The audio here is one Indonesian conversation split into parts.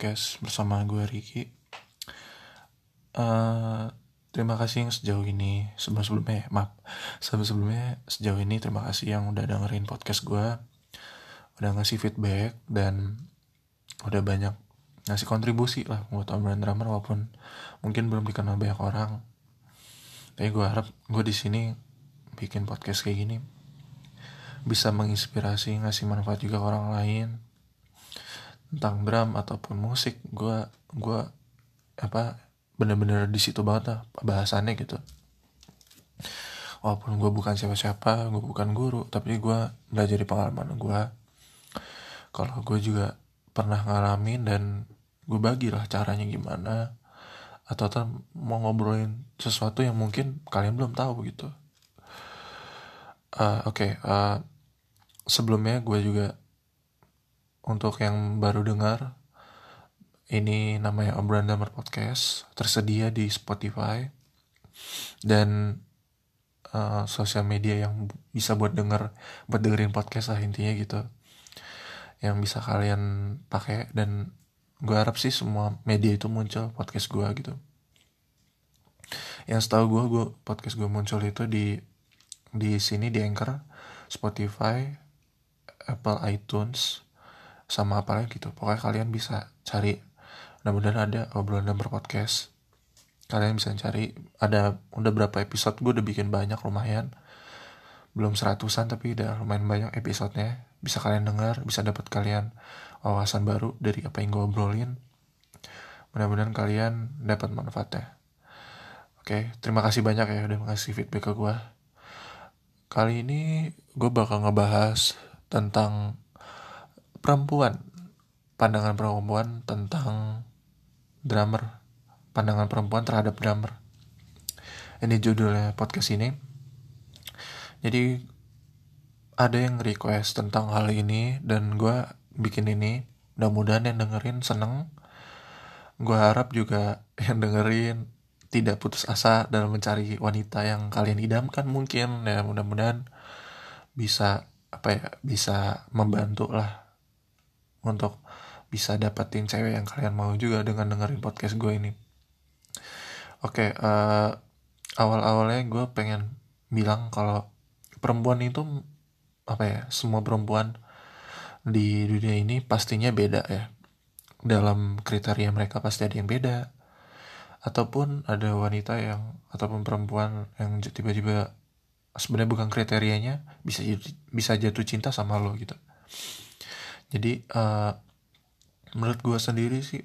podcast bersama gue Ricky. Uh, terima kasih yang sejauh ini sebelum sebelumnya maaf sebelum sebelumnya sejauh ini terima kasih yang udah dengerin podcast gue, udah ngasih feedback dan udah banyak ngasih kontribusi lah buat obrolan drama walaupun mungkin belum dikenal banyak orang. Tapi gue harap gue di sini bikin podcast kayak gini bisa menginspirasi ngasih manfaat juga ke orang lain tentang drum ataupun musik gue gue apa bener-bener di situ banget lah bahasannya gitu. Walaupun gue bukan siapa-siapa gue bukan guru tapi gue belajar dari pengalaman gue kalau gue juga pernah ngalamin dan gue bagilah caranya gimana atau tuh mau ngobrolin sesuatu yang mungkin kalian belum tahu gitu. Uh, oke okay, uh, sebelumnya gue juga untuk yang baru dengar, ini namanya Obrolan Damar Podcast, tersedia di Spotify dan uh, sosial media yang bisa buat denger, buat dengerin podcast lah intinya gitu, yang bisa kalian pakai dan gue harap sih semua media itu muncul podcast gue gitu. Yang setahu gue, gue podcast gue muncul itu di di sini di Anchor, Spotify, Apple iTunes, sama apa lagi gitu. Pokoknya kalian bisa cari mudah-mudahan ada obrolan dan berpodcast. Kalian bisa cari ada udah berapa episode? Gue udah bikin banyak lumayan. Belum seratusan tapi udah lumayan banyak episodenya. Bisa kalian dengar bisa dapat kalian wawasan baru dari apa yang gue obrolin. Mudah-mudahan kalian dapat manfaatnya. Oke terima kasih banyak ya udah ngasih feedback ke gue kali ini gue bakal ngebahas tentang perempuan. Pandangan perempuan tentang drummer. Pandangan perempuan terhadap drummer. Ini judulnya podcast ini. Jadi ada yang request tentang hal ini dan gue bikin ini. Mudah-mudahan yang dengerin seneng. Gue harap juga yang dengerin tidak putus asa dalam mencari wanita yang kalian idamkan mungkin. Ya mudah-mudahan bisa apa ya bisa membantu lah untuk bisa dapetin cewek yang kalian mau juga dengan dengerin podcast gue ini. Oke, okay, uh, eh, awal-awalnya gue pengen bilang kalau perempuan itu apa ya, semua perempuan di dunia ini pastinya beda ya. Dalam kriteria mereka pasti ada yang beda. Ataupun ada wanita yang ataupun perempuan yang tiba-tiba sebenarnya bukan kriterianya bisa bisa jatuh cinta sama lo gitu jadi uh, menurut gue sendiri sih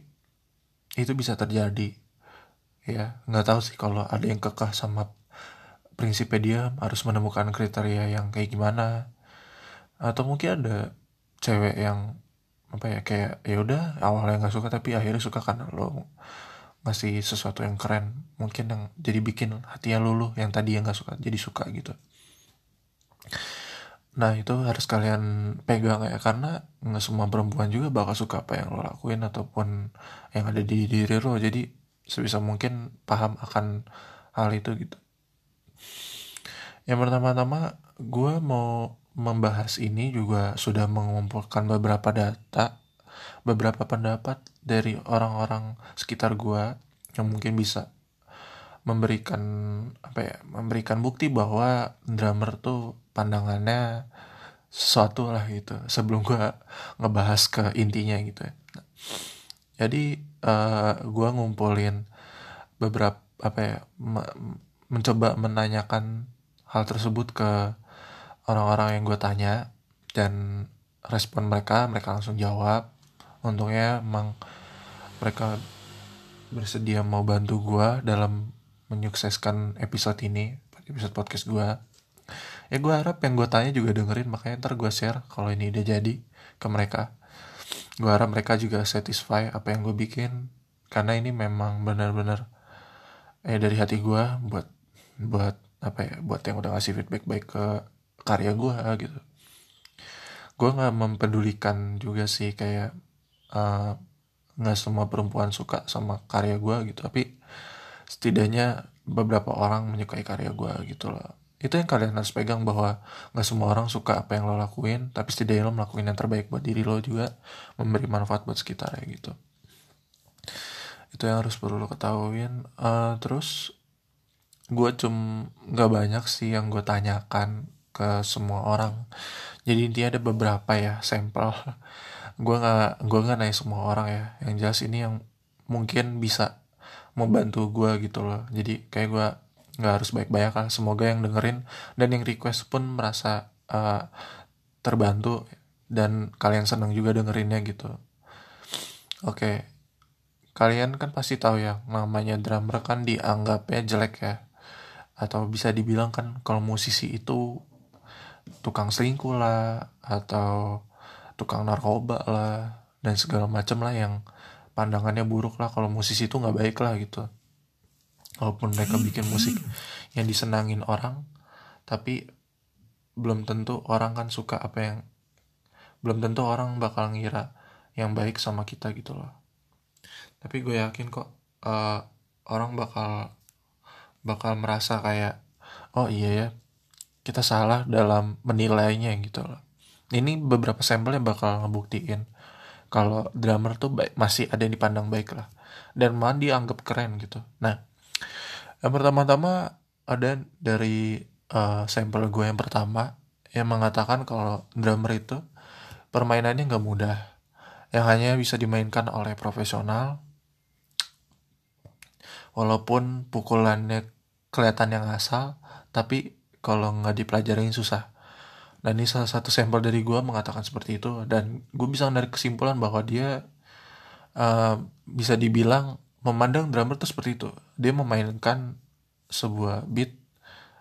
itu bisa terjadi. Ya nggak tahu sih kalau ada yang kekeh sama prinsipnya dia harus menemukan kriteria yang kayak gimana. Atau mungkin ada cewek yang apa ya kayak ya udah awalnya nggak suka tapi akhirnya suka karena lo ngasih sesuatu yang keren. Mungkin yang jadi bikin hatinya luluh yang tadi yang nggak suka jadi suka gitu Nah itu harus kalian pegang ya karena nggak semua perempuan juga bakal suka apa yang lo lakuin ataupun yang ada di diri lo jadi sebisa mungkin paham akan hal itu gitu. Yang pertama-tama gue mau membahas ini juga sudah mengumpulkan beberapa data, beberapa pendapat dari orang-orang sekitar gue yang mungkin bisa memberikan apa ya memberikan bukti bahwa drummer tuh pandangannya sesuatu lah gitu sebelum gue ngebahas ke intinya gitu ya. Jadi uh, eh, gue ngumpulin beberapa apa ya mencoba menanyakan hal tersebut ke orang-orang yang gue tanya dan respon mereka mereka langsung jawab. Untungnya emang mereka bersedia mau bantu gue dalam menyukseskan episode ini episode podcast gue ya gue harap yang gue tanya juga dengerin makanya ntar gue share kalau ini udah jadi ke mereka. Gue harap mereka juga satisfy apa yang gue bikin karena ini memang benar-benar eh dari hati gue buat buat apa ya buat yang udah ngasih feedback baik ke karya gue gitu. Gue nggak mempedulikan juga sih kayak eh, nggak uh, semua perempuan suka sama karya gue gitu tapi setidaknya beberapa orang menyukai karya gue gitu loh itu yang kalian harus pegang bahwa nggak semua orang suka apa yang lo lakuin tapi setidaknya lo melakukan yang terbaik buat diri lo juga memberi manfaat buat sekitar ya gitu. Itu yang harus perlu lo ketahuin. Uh, terus gue cum nggak banyak sih yang gue tanyakan ke semua orang. Jadi intinya ada beberapa ya sampel. Gue nggak gue nggak nanya semua orang ya. Yang jelas ini yang mungkin bisa membantu gue gitu loh. Jadi kayak gue nggak harus baik-baik lah semoga yang dengerin dan yang request pun merasa uh, terbantu dan kalian senang juga dengerinnya gitu oke okay. kalian kan pasti tahu ya namanya drummer kan dianggapnya jelek ya atau bisa dibilang kan kalau musisi itu tukang selingkuh lah atau tukang narkoba lah dan segala macam lah yang pandangannya buruk lah kalau musisi itu nggak baik lah gitu walaupun mereka bikin musik yang disenangin orang tapi belum tentu orang kan suka apa yang belum tentu orang bakal ngira yang baik sama kita gitu loh. Tapi gue yakin kok uh, orang bakal bakal merasa kayak oh iya ya kita salah dalam menilainya gitu loh. Ini beberapa sampel yang bakal ngebuktiin kalau drummer tuh baik, masih ada yang dipandang baik lah. Dan malah dianggap keren gitu. Nah yang pertama-tama ada dari uh, sampel gue yang pertama yang mengatakan kalau drummer itu permainannya nggak mudah. Yang hanya bisa dimainkan oleh profesional. Walaupun pukulannya kelihatan yang asal tapi kalau nggak dipelajarin susah. Dan ini salah satu sampel dari gue mengatakan seperti itu. Dan gue bisa dari kesimpulan bahwa dia uh, bisa dibilang memandang drummer tuh seperti itu. Dia memainkan sebuah beat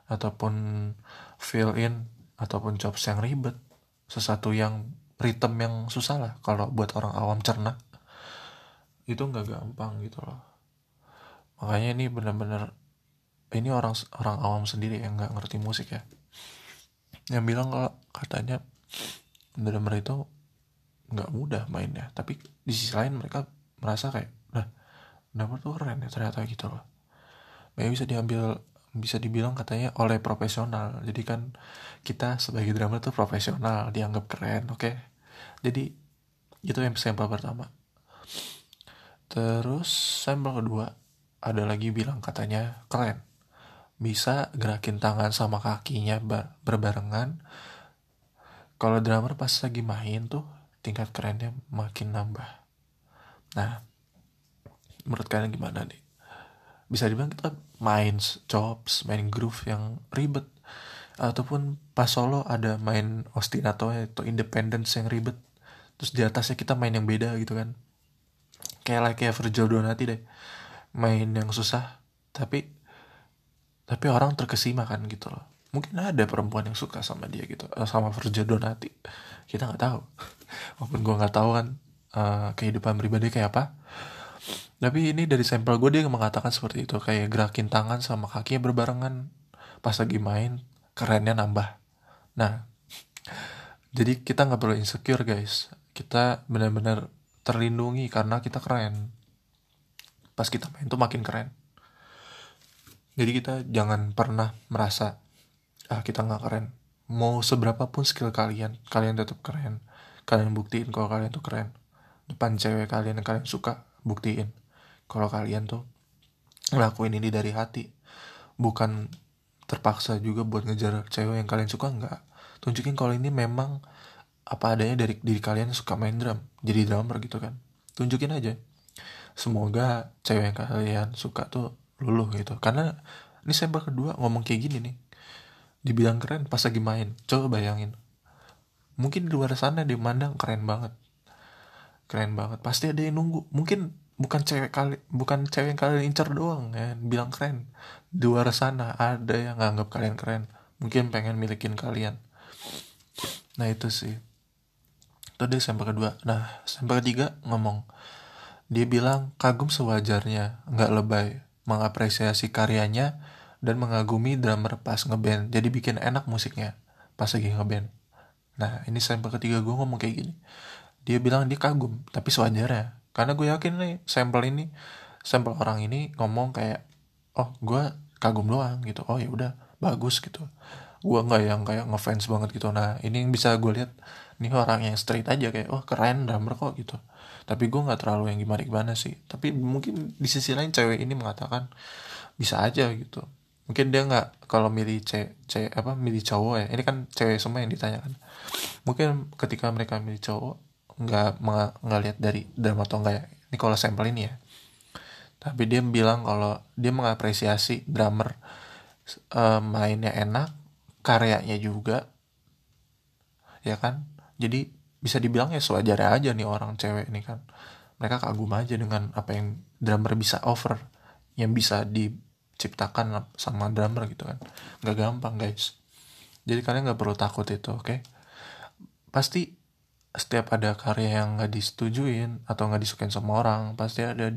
ataupun fill in ataupun chops yang ribet sesuatu yang ritme yang susah lah kalau buat orang awam cerna. Itu nggak gampang gitu loh. Makanya ini benar-benar ini orang orang awam sendiri yang nggak ngerti musik ya. Yang bilang kalau katanya drummer itu nggak mudah mainnya tapi di sisi lain mereka merasa kayak Dapur tuh keren ya ternyata gitu loh. Makanya bisa diambil bisa dibilang katanya oleh profesional. Jadi kan kita sebagai drummer tuh profesional dianggap keren oke? Okay? jadi itu yang sampel pertama. Terus sampel kedua ada lagi bilang katanya keren. Bisa gerakin tangan sama kakinya ber berbarengan. Kalau drummer pas lagi main tuh tingkat kerennya makin nambah. Nah menurut kalian gimana nih? Bisa dibilang kita main chops main groove yang ribet ataupun pas solo ada main ostinato atau independence yang ribet terus di atasnya kita main yang beda gitu kan. Kayak kayak Virgil Donati deh main yang susah tapi tapi orang terkesima kan gitu loh. Mungkin ada perempuan yang suka sama dia gitu eh, sama Virgil Donati. Kita nggak tahu. Walaupun gue nggak tahu kan uh, kehidupan pribadi kayak apa tapi ini dari sampel gue dia mengatakan seperti itu kayak gerakin tangan sama kakinya berbarengan. Pas lagi main kerennya nambah. Nah jadi kita nggak perlu insecure guys. Kita benar-benar terlindungi karena kita keren. Pas kita main tuh makin keren. Jadi kita jangan pernah merasa ah kita nggak keren. Mau seberapa pun skill kalian kalian tetap keren. Kalian buktiin kalau kalian tuh keren. Depan cewek kalian yang kalian suka buktiin kalau kalian tuh ngelakuin ini dari hati bukan terpaksa juga buat ngejar cewek yang kalian suka nggak tunjukin kalau ini memang apa adanya dari diri kalian suka main drum jadi drummer gitu kan. Tunjukin aja. Semoga cewek yang kalian suka tuh luluh gitu. Karena ini sampel kedua ngomong kayak gini nih. Dibilang keren pas lagi main. Coba bayangin. Mungkin di luar sana dia mandang keren banget. Keren banget. Pasti ada yang nunggu. Mungkin bukan cewek kali bukan cewek yang kalian incer doang ya. Bilang keren. Di luar sana ada yang nganggap kalian keren. Mungkin pengen milikin kalian. Nah itu sih. Itu dia sampel kedua. Nah sampel ketiga ngomong. Dia bilang kagum sewajarnya nggak lebay mengapresiasi karyanya dan mengagumi drummer pas ngeband. Jadi bikin enak musiknya pas lagi ngeband. Nah ini sampel ketiga gue ngomong kayak gini. Dia bilang dia kagum tapi sewajarnya karena gue yakin nih sampel ini sampel orang ini ngomong kayak oh gue kagum doang gitu. Oh ya udah bagus gitu. Gue nggak yang kayak ngefans banget gitu. Nah ini yang bisa gue lihat ini orang yang straight aja kayak oh, keren drummer kok gitu. Tapi gue nggak terlalu yang gimana gimana sih. Tapi mungkin di sisi lain cewek ini mengatakan bisa aja gitu. Mungkin dia nggak kalau milih c c apa milih cowok ya. Ini kan cewek semua yang ditanyakan. Mungkin ketika mereka milih cowok nggak nggak lihat dari drama atau enggak ya ini kalau sampel ini ya. Tapi dia bilang kalau dia mengapresiasi drummer uh, mainnya enak karyanya juga ya kan? Jadi bisa dibilang ya sewajar aja nih orang cewek ini kan. Mereka kagum aja dengan apa yang drummer bisa offer yang bisa diciptakan sama drummer gitu kan. Nggak gampang guys. Jadi kalian nggak perlu takut itu oke? Okay? pasti setiap ada karya yang nggak disetujuin atau nggak disukain sama orang pasti ada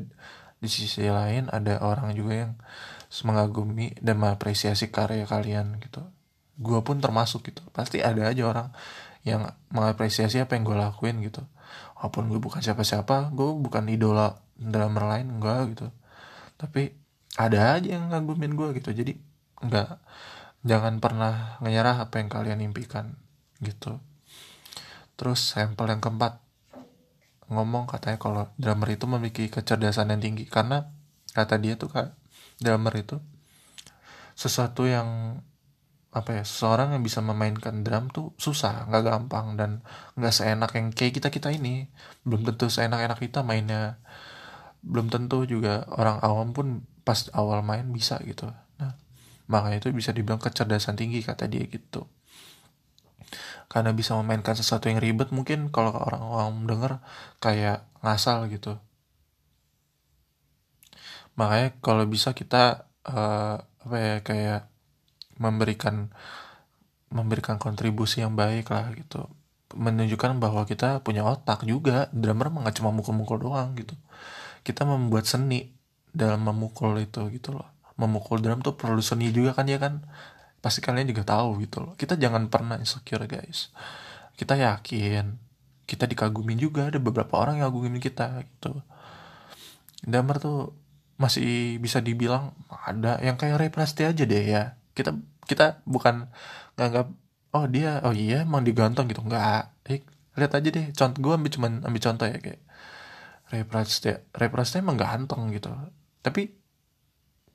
di sisi lain ada orang juga yang mengagumi dan mengapresiasi karya kalian gitu. Gue pun termasuk gitu. Pasti ada aja orang yang mengapresiasi apa yang gue lakuin gitu. Walaupun gue bukan siapa-siapa gue bukan idola drummer lain enggak gitu. Tapi ada aja yang ngagumin gue gitu. Jadi enggak jangan pernah menyerah apa yang kalian impikan gitu terus sampel yang keempat. Ngomong katanya kalau drummer itu memiliki kecerdasan yang tinggi. Karena kata dia tuh kak drummer itu sesuatu yang apa ya seseorang yang bisa memainkan drum tuh susah nggak gampang dan nggak seenak yang kayak kita kita ini. Belum tentu seenak enak kita mainnya. Belum tentu juga orang awam pun pas awal main bisa gitu. Nah makanya itu bisa dibilang kecerdasan tinggi kata dia gitu karena bisa memainkan sesuatu yang ribet mungkin kalau orang orang denger kayak ngasal gitu. Makanya kalau bisa kita uh, apa ya kayak memberikan memberikan kontribusi yang baik lah gitu. Menunjukkan bahwa kita punya otak juga. Drummer nggak cuma mukul-mukul doang gitu. Kita membuat seni dalam memukul itu gitu loh. Memukul drum tuh perlu seni juga kan ya kan pasti kalian juga tahu gitu loh. Kita jangan pernah insecure guys. Kita yakin kita dikagumin juga ada beberapa orang yang ngagumin kita gitu. Damar tuh masih bisa dibilang ada yang kayak Ray Prasti aja deh ya. Kita kita bukan nganggap oh dia oh iya emang diganteng gitu. Nggak. Eh, lihat aja deh contoh gue ambil cuman ambil contoh ya kayak Ray Prasti Ray Prasti emang ganteng gitu. Tapi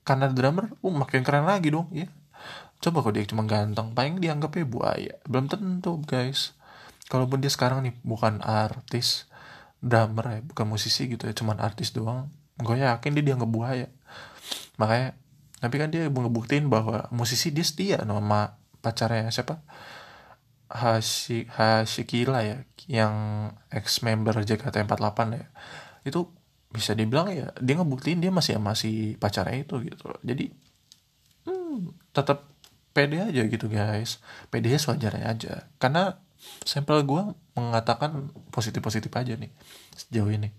karena drummer uh makin keren lagi dong ya coba kok dia cuma ganteng paling dianggapnya buaya. Belum tentu guys. Kalaupun dia sekarang nih bukan artis drummer ya bukan musisi gitu ya cuman artis doang gue yakin dia dianggap buaya. Makanya tapi kan dia ngebuktiin bahwa musisi dia setia nama pacarnya siapa? Hashi Hashikila ya yang ex member JKT48 ya. Itu bisa dibilang ya dia ngebuktiin dia masih masih pacarnya itu gitu jadi hmm, tetap pede aja gitu guys. Pede sewajarnya aja. Karena sampel gue mengatakan positif positif aja nih sejauh ini.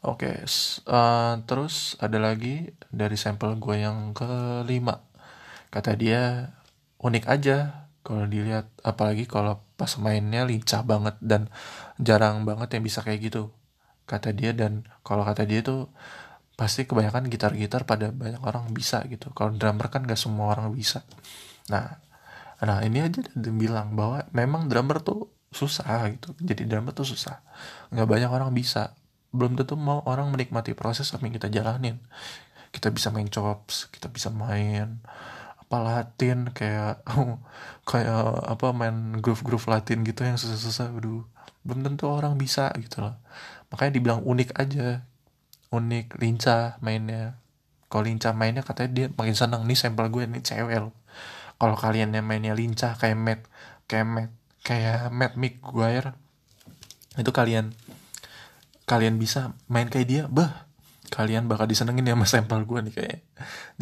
Oke okay, uh, terus ada lagi dari sampel gue yang kelima. Kata dia unik aja kalau dilihat apalagi kalau pas mainnya lincah banget dan jarang banget yang bisa kayak gitu. Kata dia dan kalau kata dia tuh pasti kebanyakan gitar-gitar pada banyak orang bisa gitu. Kalau drummer kan gak semua orang bisa. Nah nah ini aja dia bilang bahwa memang drummer tuh susah gitu. Jadi drummer tuh susah. Nggak banyak orang bisa. Belum tentu mau orang menikmati proses apa yang kita jalanin. Kita bisa main chops kita bisa main apa latin kayak kayak apa main groove groove latin gitu yang susah-susah. Aduh belum tentu orang bisa gitu loh. Makanya dibilang unik aja unik lincah mainnya. Kalau lincah mainnya katanya dia makin seneng. Nih sampel gue nih cewek. Kalau kalian yang mainnya lincah kayak Matt kayak Matt kayak Matt Mcguire itu kalian kalian bisa main kayak dia bah kalian bakal disenengin ya sama sampel gue nih kayak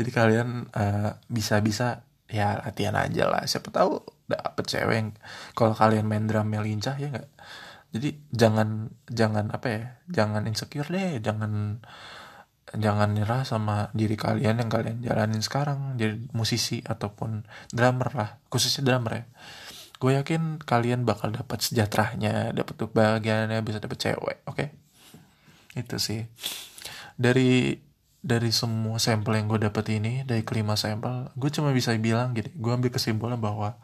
jadi kalian uh, bisa-bisa ya latihan aja lah. Siapa tahu dapet cewek yang kalau kalian main drumnya lincah ya nggak jadi jangan jangan apa ya jangan insecure deh jangan jangan nyerah sama diri kalian yang kalian jalanin sekarang. Jadi musisi ataupun drummer lah khususnya drummer ya. Gue yakin kalian bakal dapat sejahteranya dapat kebahagiaannya bisa dapat cewek oke? Okay? itu sih. Dari dari semua sampel yang gue dapet ini dari kelima sampel gue cuma bisa bilang gini gue ambil kesimpulan bahwa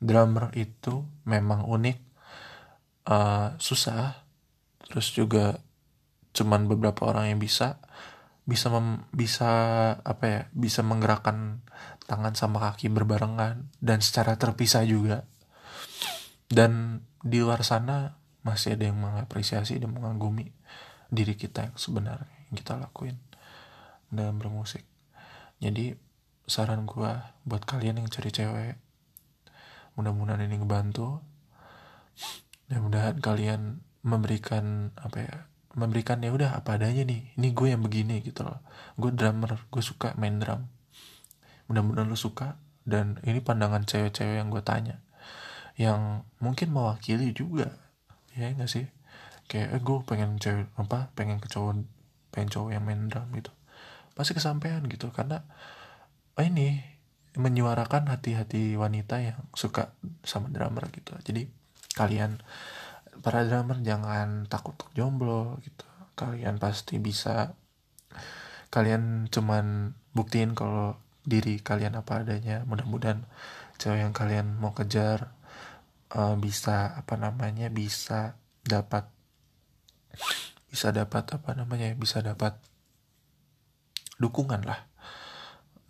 drummer itu memang unik uh, susah. Terus juga cuman beberapa orang yang bisa bisa mem, bisa apa ya bisa menggerakkan tangan sama kaki berbarengan dan secara terpisah juga. Dan di luar sana masih ada yang mengapresiasi dan mengagumi diri kita yang sebenarnya yang kita lakuin dalam bermusik. Jadi saran gue buat kalian yang cari cewek mudah-mudahan ini ngebantu mudah-mudahan kalian memberikan apa ya memberikan ya udah apa adanya nih ini gue yang begini gitu loh. Gue drummer gue suka main drum. Mudah-mudahan lo suka dan ini pandangan cewek-cewek yang gue tanya yang mungkin mewakili juga ya enggak sih? Kayak eh, gue pengen cewek apa pengen ke cowok pengen cowok yang main drum gitu. Pasti kesampaian gitu karena oh ini menyuarakan hati-hati wanita yang suka sama drummer gitu. Jadi kalian para drummer jangan takut jomblo gitu. Kalian pasti bisa. Kalian cuman buktiin kalau diri kalian apa adanya. Mudah-mudahan cewek yang kalian mau kejar uh, bisa apa namanya bisa dapat bisa dapat apa namanya bisa dapat dukungan lah.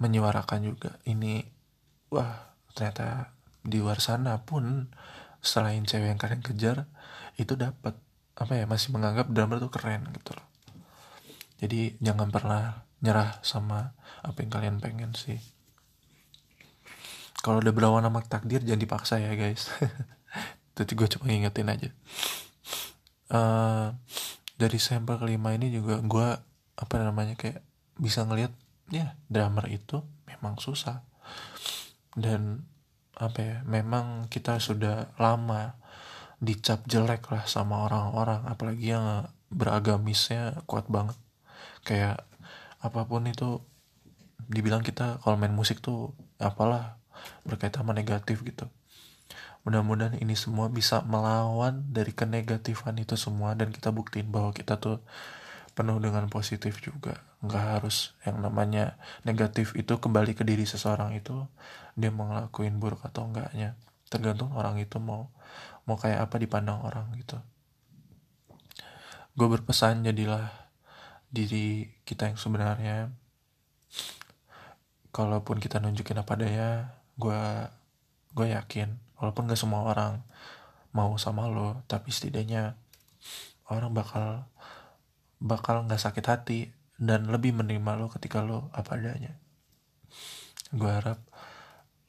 Menyuarakan juga. Ini wah ternyata di luar sana pun selain cewek yang kalian kejar itu dapat apa ya masih menganggap drummer tuh keren gitu loh. Jadi jangan pernah nyerah sama apa yang kalian pengen sih. Kalau udah berlawan sama takdir jangan dipaksa ya guys. Itu gue cuma ngingetin aja. Uh, dari sampel kelima ini juga gue apa namanya kayak bisa ngelihat ya drummer itu memang susah. Dan apa ya memang kita sudah lama dicap jelek lah sama orang-orang apalagi yang beragamisnya kuat banget. Kayak apa pun itu dibilang kita kalau main musik tuh apalah berkaitan sama negatif gitu. Mudah-mudahan ini semua bisa melawan dari kenegatifan itu semua dan kita buktiin bahwa kita tuh penuh dengan positif juga nggak harus yang namanya negatif itu kembali ke diri seseorang itu dia mau ngelakuin buruk atau enggaknya. Tergantung orang itu mau mau kayak apa dipandang orang gitu. Gue berpesan jadilah diri kita yang sebenarnya. Kalaupun kita nunjukin apa daya gue gue yakin walaupun gak semua orang mau sama lo tapi setidaknya orang bakal bakal nggak sakit hati dan lebih menerima lo ketika lo apa adanya. Gue harap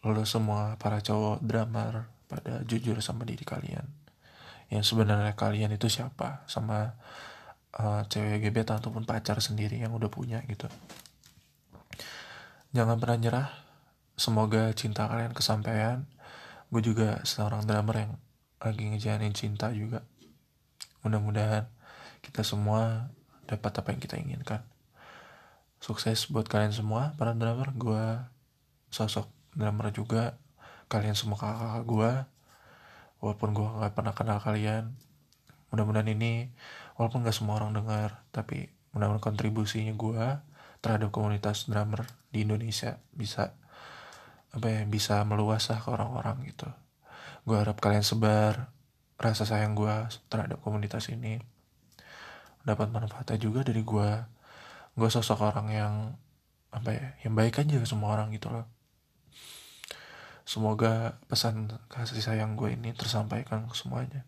lo semua para cowok drummer pada jujur sama diri kalian. Yang sebenarnya kalian itu siapa? Sama uh, cewek gebetan ataupun pacar sendiri yang udah punya gitu. Jangan pernah nyerah. Semoga cinta kalian kesampaian. Gue juga seorang drummer yang lagi ngejalanin cinta juga. Mudah-mudahan kita semua dapat apa yang kita inginkan sukses buat kalian semua para drummer. Gue sosok drummer juga. Kalian semua kakak-kakak gue walaupun gue nggak pernah kenal kalian. Mudah-mudahan ini walaupun gak semua orang dengar tapi mudah-mudahan kontribusinya gue terhadap komunitas drummer di Indonesia bisa apa ya bisa meluas lah ke orang-orang gitu. Gue harap kalian sebar rasa sayang gue terhadap komunitas ini. Dapat manfaatnya juga dari gue gue sosok orang yang apa ya yang baik aja ke semua orang gitu loh. Semoga pesan kasih sayang gue ini tersampaikan ke semuanya.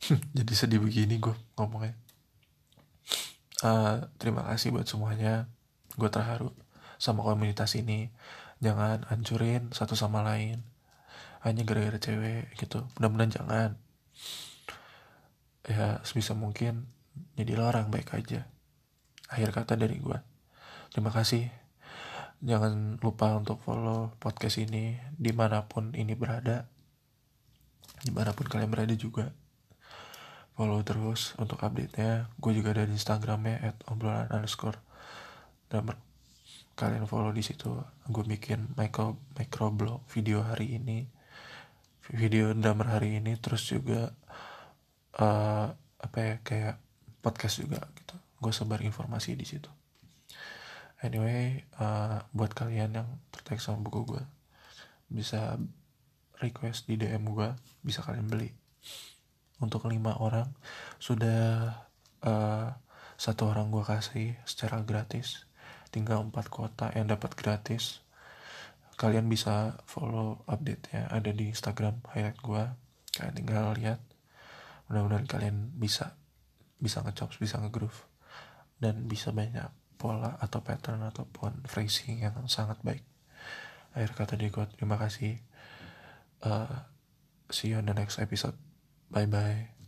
Jadi sedih begini gue ngomongnya. Uh, terima kasih buat semuanya. Gue terharu sama komunitas ini. Jangan hancurin satu sama lain. Hanya gara-gara cewek gitu. Mudah-mudahan jangan. Ya sebisa mungkin jadi orang baik aja akhir kata dari gue terima kasih. Jangan lupa untuk follow podcast ini di mana pun ini berada. Di mana pun kalian berada juga. Follow terus untuk update nya gue juga ada di instagramnya at obrolan underscore dan kalian follow di situ. Gue bikin micro micro blog video hari ini. Video drummer hari ini terus juga uh, apa ya kayak podcast juga gitu gue sebar informasi di situ. Anyway uh, buat kalian yang tertarik sama buku gue bisa request di DM gue bisa kalian beli. Untuk lima orang sudah uh, satu orang gue kasih secara gratis. Tinggal empat kota yang dapat gratis. Kalian bisa follow update ya ada di Instagram highlight gue kalian tinggal lihat. Mudah-mudahan kalian bisa bisa ngechops bisa ngegroove dan bisa banyak pola atau pattern ataupun phrasing yang sangat baik. Akhir kata di terima kasih. Uh, see you on the next episode. Bye bye